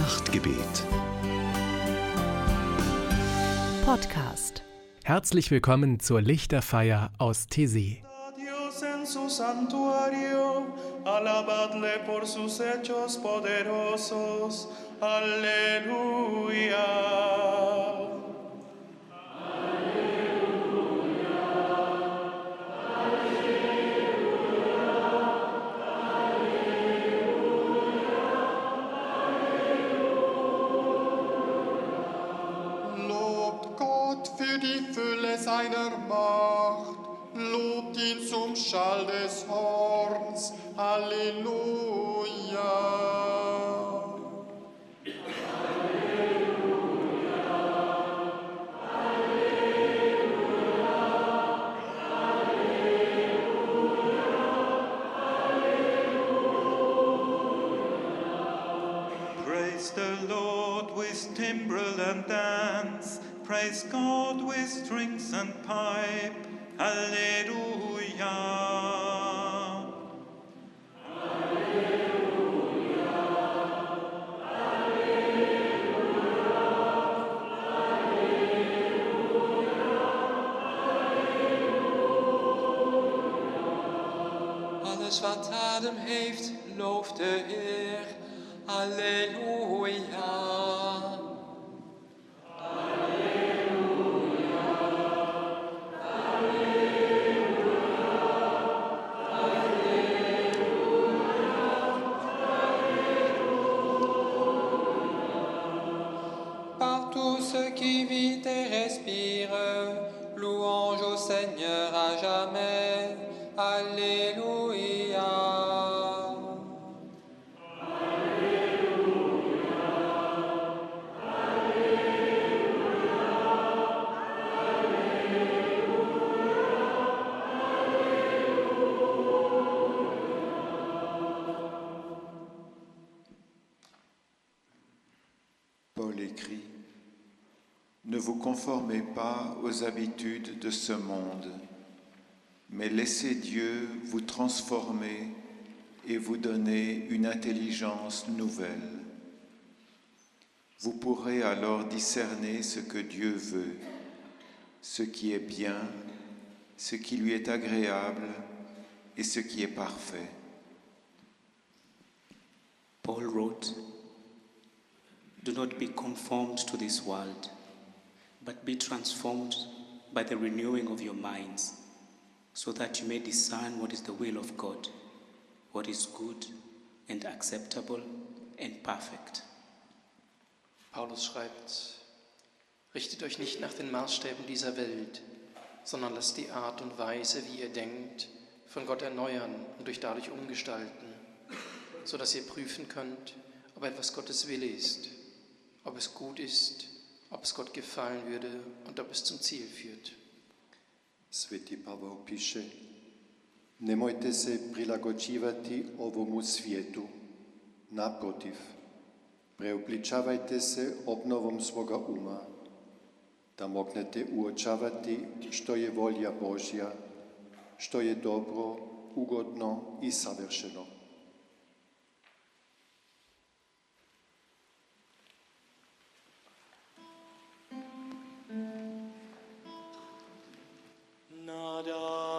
Nachtgebet. Podcast. Herzlich willkommen zur Lichterfeier aus Tessé. Dios timbrel and dance. Praise God with strings and pipe. Alleluia. Alles wat adem heeft, looft de Heer. Halleluja. Vous conformez pas aux habitudes de ce monde, mais laissez Dieu vous transformer et vous donner une intelligence nouvelle. Vous pourrez alors discerner ce que Dieu veut, ce qui est bien, ce qui lui est agréable et ce qui est parfait. Paul wrote, Do not be conformed to this world, but be transformed by the renewing of your minds, so that you may discern what is the will of God, what is good and acceptable and perfect. Paulus schreibt, richtet euch nicht nach den Maßstäben dieser Welt, sondern lasst die Art und Weise, wie ihr denkt, von Gott erneuern und euch dadurch umgestalten, sodass ihr prüfen könnt, ob etwas Gottes Wille ist, ob es gut ist, ob es Gott gefallen würde und ob es zum Ziel führt. Sveti Pavao piše, nemojte se prilagođivati ovomu svijetu, naprotiv, preobličavajte se obnovom svoga uma, da mognete uočavati što je volja Božja, što je dobro, ugodno i savršeno. Father.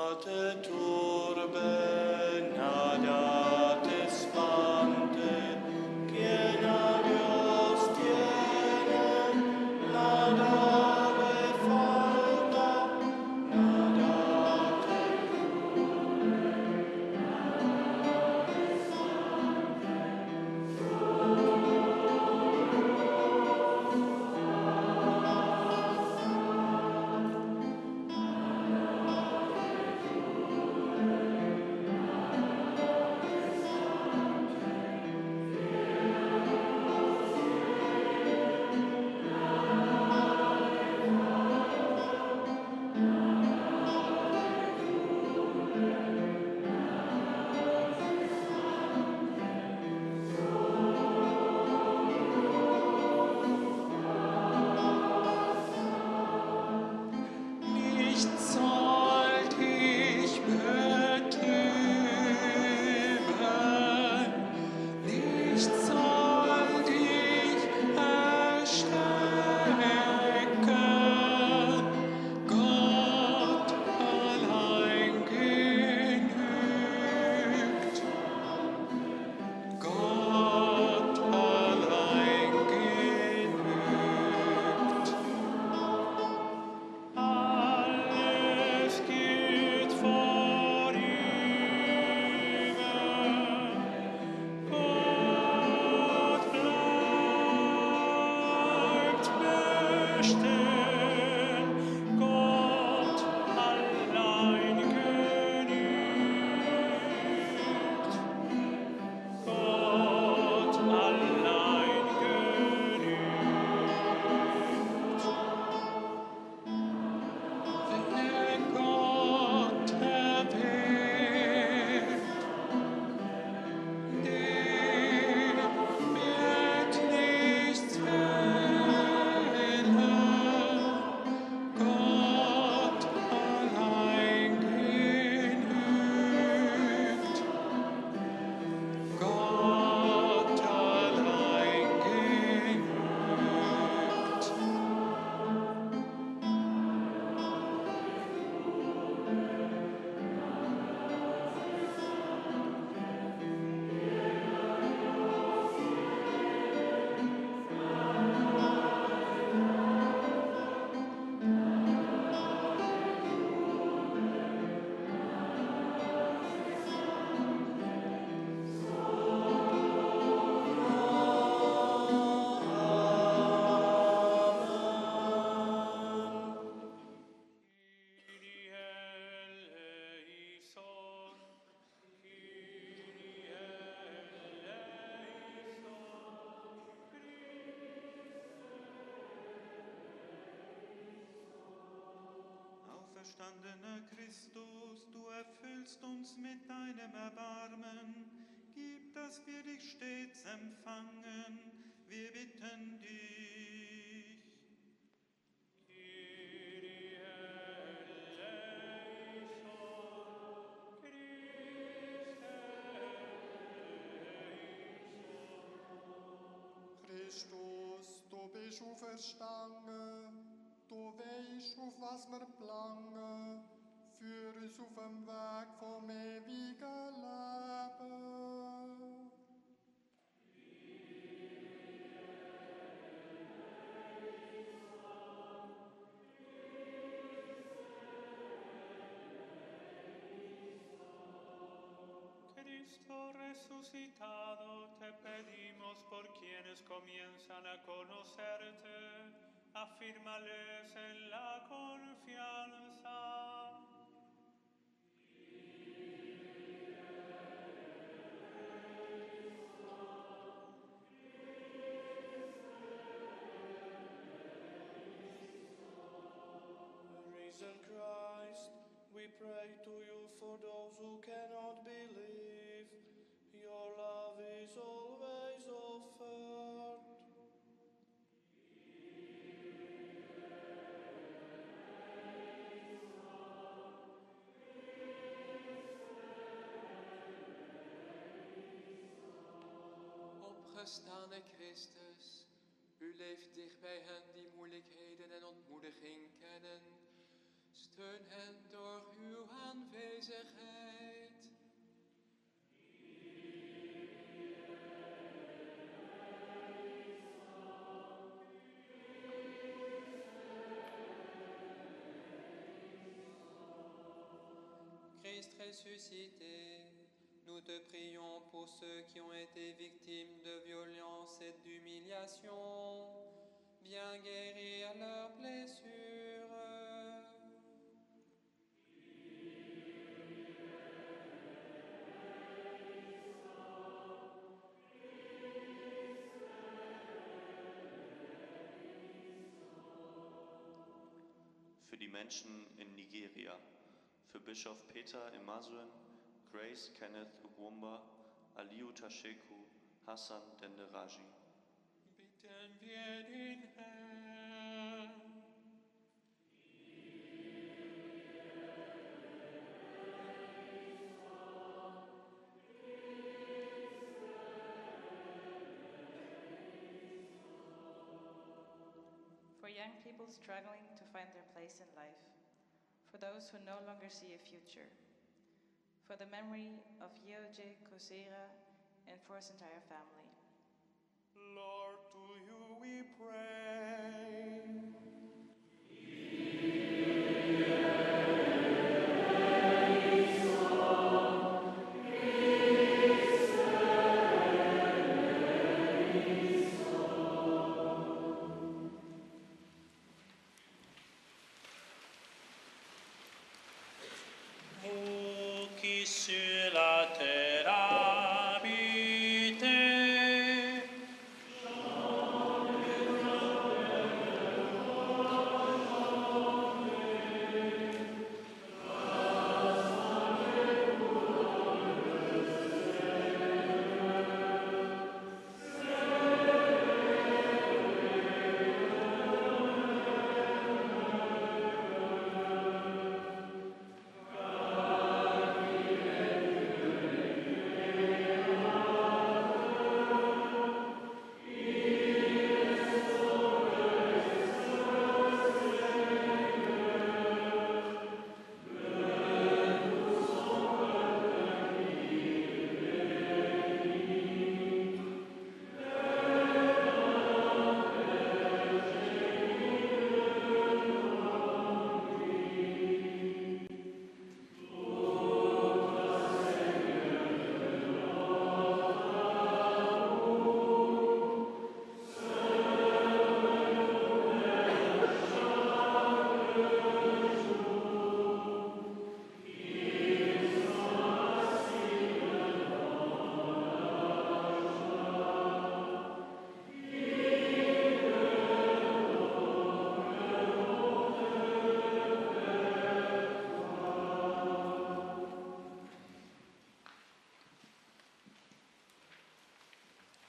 Auferstandener Christus, du erfüllst uns mit deinem Erbarmen. Gib, dass wir dich stets empfangen. Wir bitten dich. Christus, du bist auferstanden, människors vassverplange för sofen väg från eviga läpper. Cristo resucitado, te pedimos por quienes comienzan a conocerte afírmales en la confianza. Christ, we pray to you for those who cannot believe. Your love is always offered. Opgestane Christus, u leeft dicht bij hen die moeilijkheden en ontmoediging kennen. Steun hen door uw aanwezigheid. Christ ressuscité, te prions pour ceux qui ont été victimes de violences et d'humiliations. Viens guérir leurs blessures. für die Menschen in Nigeria, für Bischof Peter Imazuen, Grace Kenneth Ugwumba, Aliu Tasheku, Hassan Denderaji. Bitten wir den Herrn. For young people struggling to find their place in life, for those who no longer see a future, for the memory of Yoje Kosera and for his entire family. Lord, to you we pray.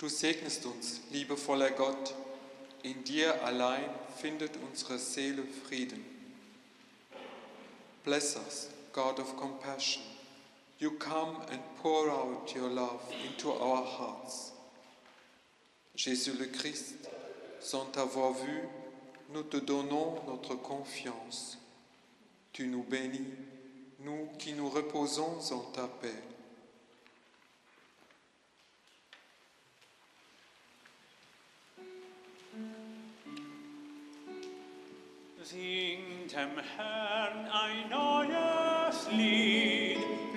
Du segnest uns, liebevoller Gott. In dir allein findet unsere Seele Frieden. Bless us, God of compassion. You come and pour out your love into our hearts. Jésus le Christ, sans t'avoir vu, nous te donnons notre confiance. Tu nous bénis, nous qui nous reposons en ta paix. Singt dem Herrn ein neues Lied,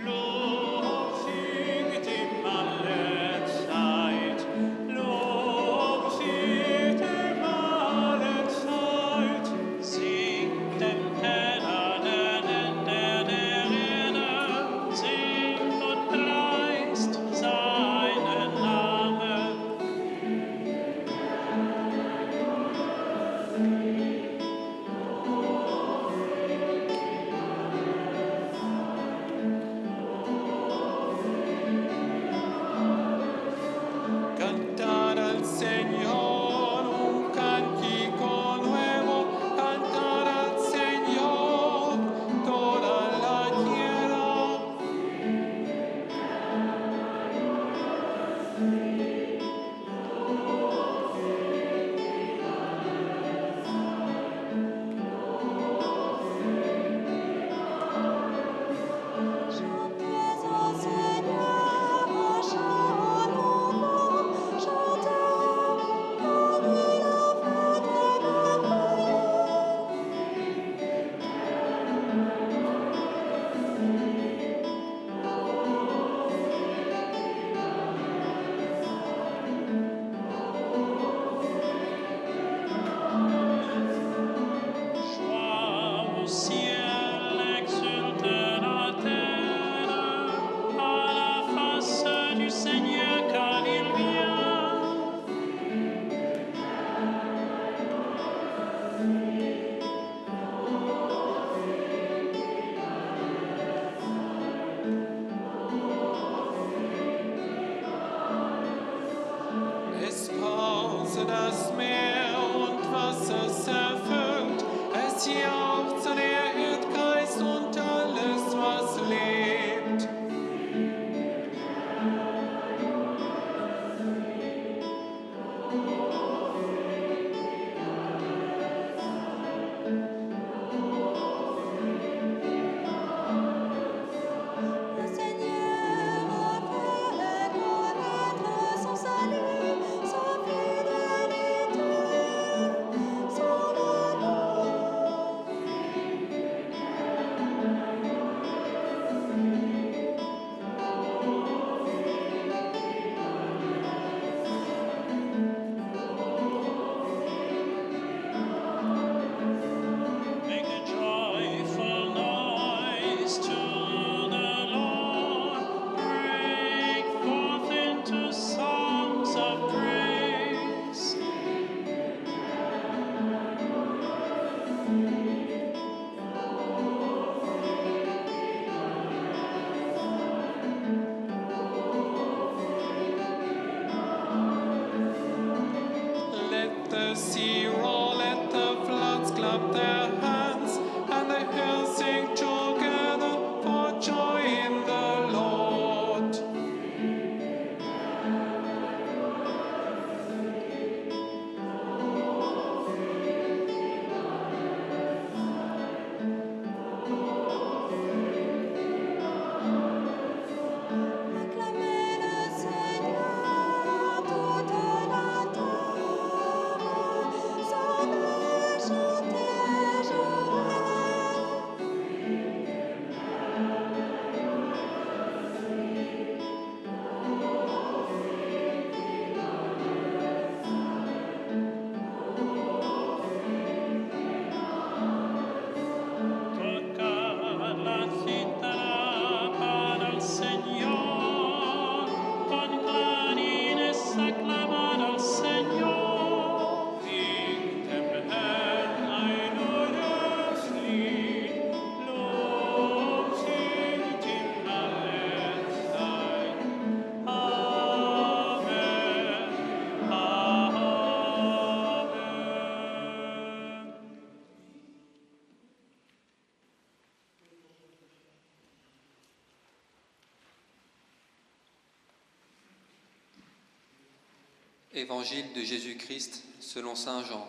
Évangile de Jésus-Christ selon Saint Jean.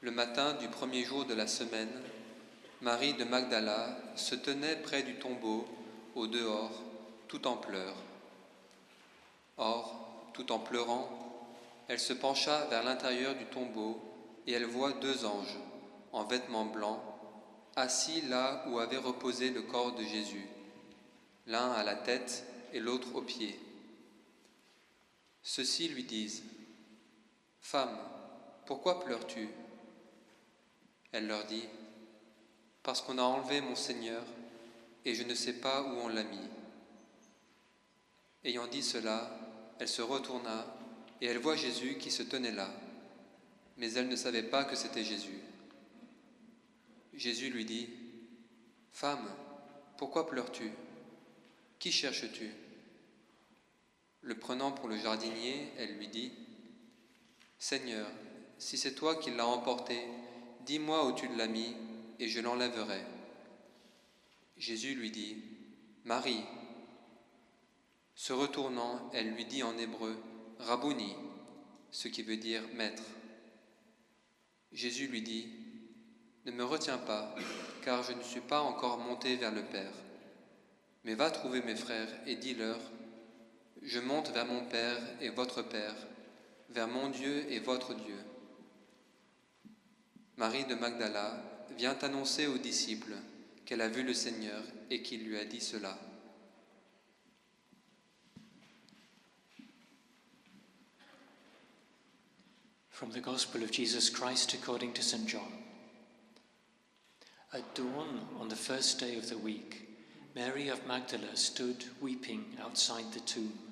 Le matin du premier jour de la semaine, Marie de Magdala se tenait près du tombeau, au dehors, tout en pleurs. Or, tout en pleurant, elle se pencha vers l'intérieur du tombeau et elle voit deux anges, en vêtements blancs, assis là où avait reposé le corps de Jésus, l'un à la tête et l'autre aux pieds. Ceux-ci lui disent, Femme, pourquoi pleures-tu? Elle leur dit, Parce qu'on a enlevé mon Seigneur et je ne sais pas où on l'a mis. Ayant dit cela, elle se retourna et elle voit Jésus qui se tenait là, mais elle ne savait pas que c'était Jésus. Jésus lui dit, Femme, pourquoi pleures-tu? Qui cherches-tu? Le prenant pour le jardinier, elle lui dit, Seigneur, si c'est toi qui l'as emporté, dis-moi où tu l'as mis, et je l'enlèverai. Jésus lui dit, Marie. Se retournant, elle lui dit en hébreu, Rabouni, ce qui veut dire maître. Jésus lui dit, Ne me retiens pas, car je ne suis pas encore monté vers le Père. Mais va trouver mes frères et dis-leur, Je monte vers mon Père et votre Père, vers mon Dieu et votre Dieu. Marie de Magdala vient annoncer aux disciples qu'elle a vu le Seigneur et qu'il lui a dit cela. From the Gospel of Jesus Christ according to St. John. At dawn on the first day of the week, Mary of Magdala stood weeping outside the tomb.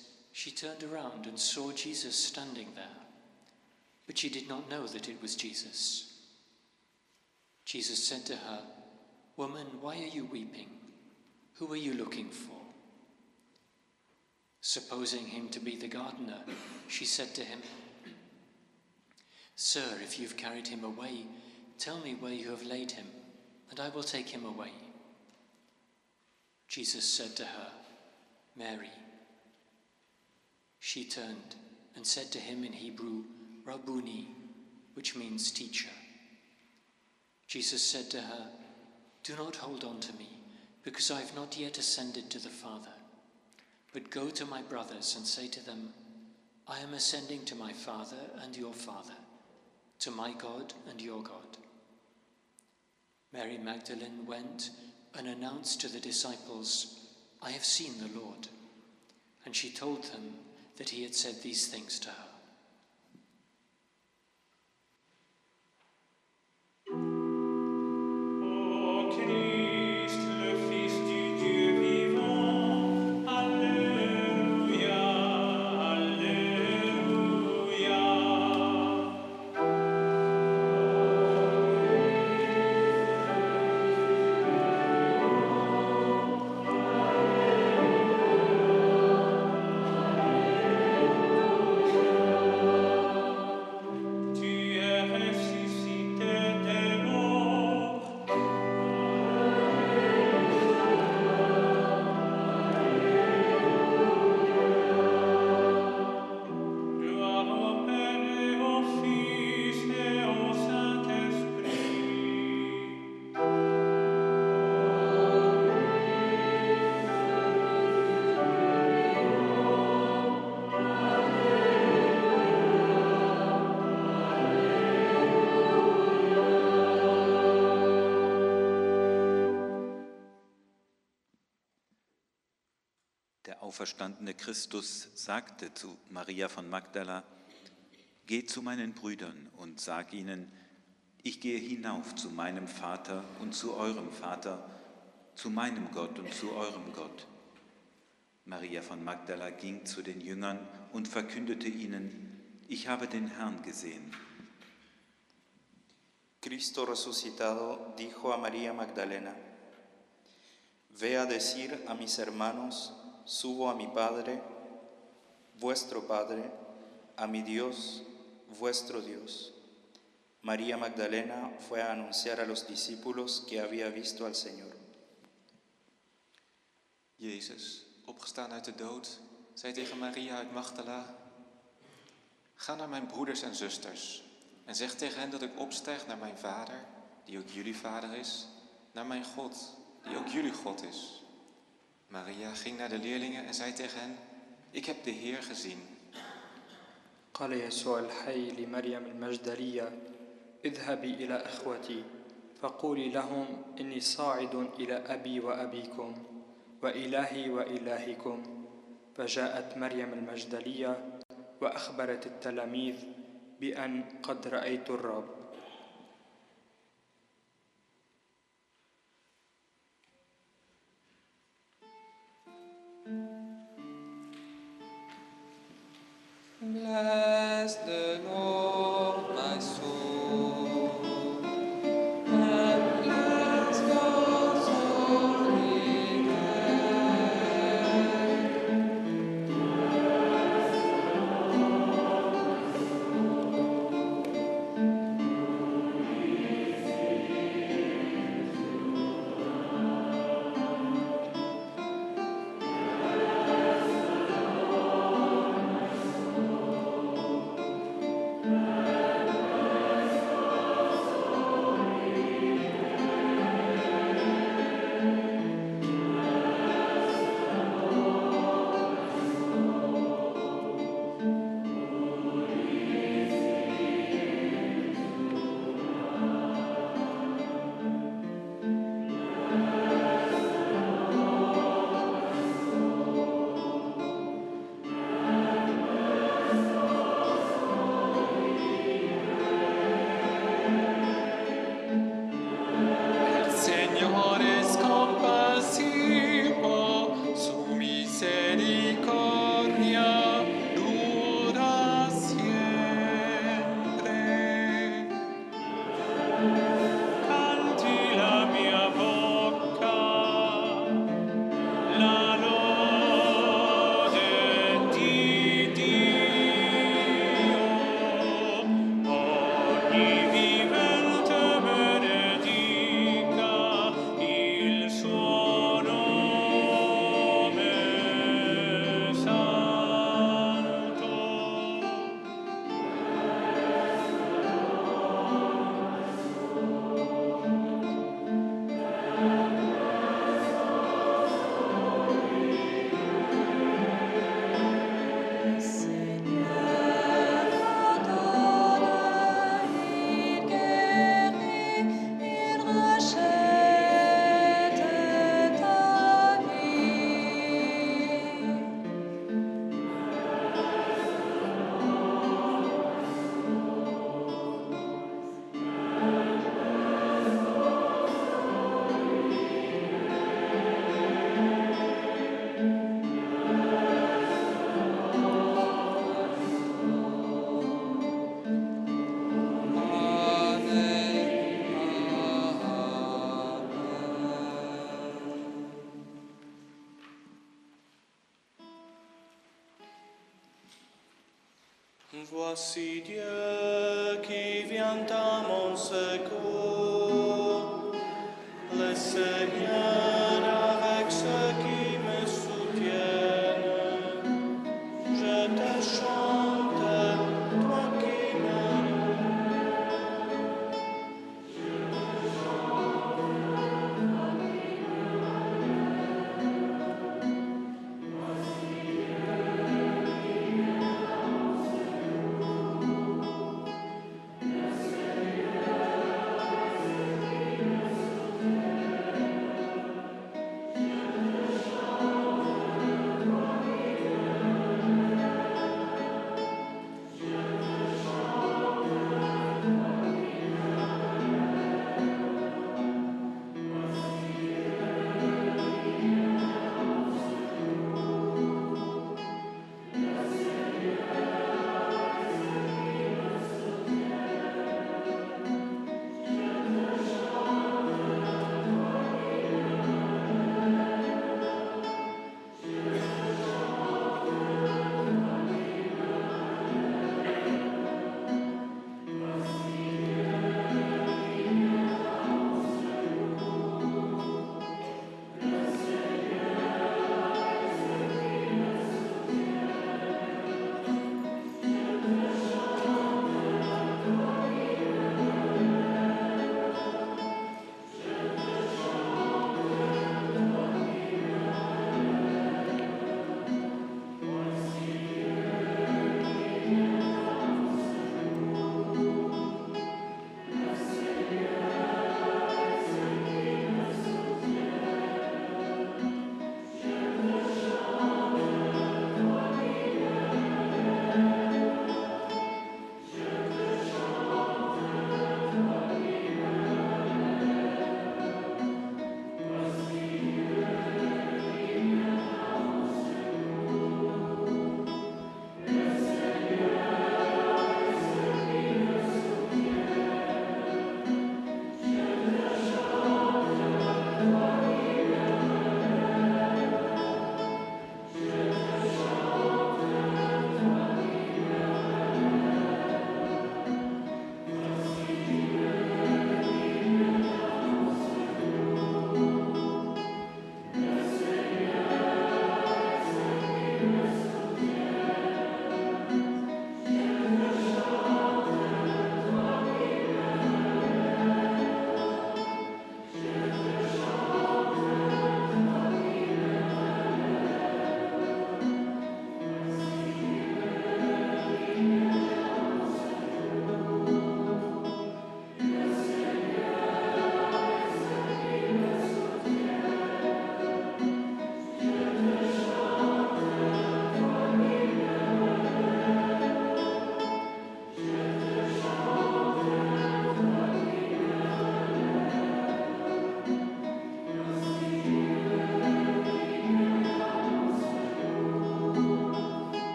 she turned around and saw Jesus standing there, but she did not know that it was Jesus. Jesus said to her, Woman, why are you weeping? Who are you looking for? Supposing him to be the gardener, she said to him, Sir, if you've carried him away, tell me where you have laid him, and I will take him away. Jesus said to her, Mary. She turned and said to him in Hebrew, Rabboni, which means teacher. Jesus said to her, Do not hold on to me, because I have not yet ascended to the Father. But go to my brothers and say to them, I am ascending to my Father and your Father, to my God and your God. Mary Magdalene went and announced to the disciples, I have seen the Lord. And she told them that he had said these things to her. Auferstandene Christus sagte zu Maria von Magdala, Geh zu meinen Brüdern und sag ihnen, ich gehe hinauf zu meinem Vater und zu eurem Vater, zu meinem Gott und zu eurem Gott. Maria von Magdala ging zu den Jüngern und verkündete ihnen, ich habe den Herrn gesehen. Cristo resucitado dijo a María Magdalena, Ve a decir a mis hermanos, subo a mi Padre, vuestro Padre, a mi Dios, vuestro Dios. María Magdalena fue a anunciar a los discípulos que había visto al Señor. Jezus, opgestaan uit de dood, zei tegen Maria uit Magdala: Ga naar mijn broeders en zusters en zeg tegen hen dat ik opstijg naar mijn vader, die ook jullie vader is, naar mijn God, die ook jullie God is. Maria ging naar de leerlingen en zei tegen hen: Ik heb de Heer gezien. قال يسوع الحي لمريم المجدلية اذهبي إلى إخوتي. فقولي لهم إني صاعد إلى أبي وأبيكم وإلهي وإلهكم فجاءت مريم المجدلية وأخبرت التلاميذ بأن قد رأيت الرب. Bless the Lord, Voici Dieu qui vient à mon secours, le Seigneur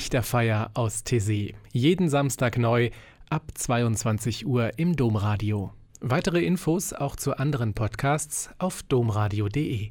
Lichterfeier aus Tessé. Jeden Samstag neu ab 22 Uhr im Domradio. Weitere Infos auch zu anderen Podcasts auf domradio.de.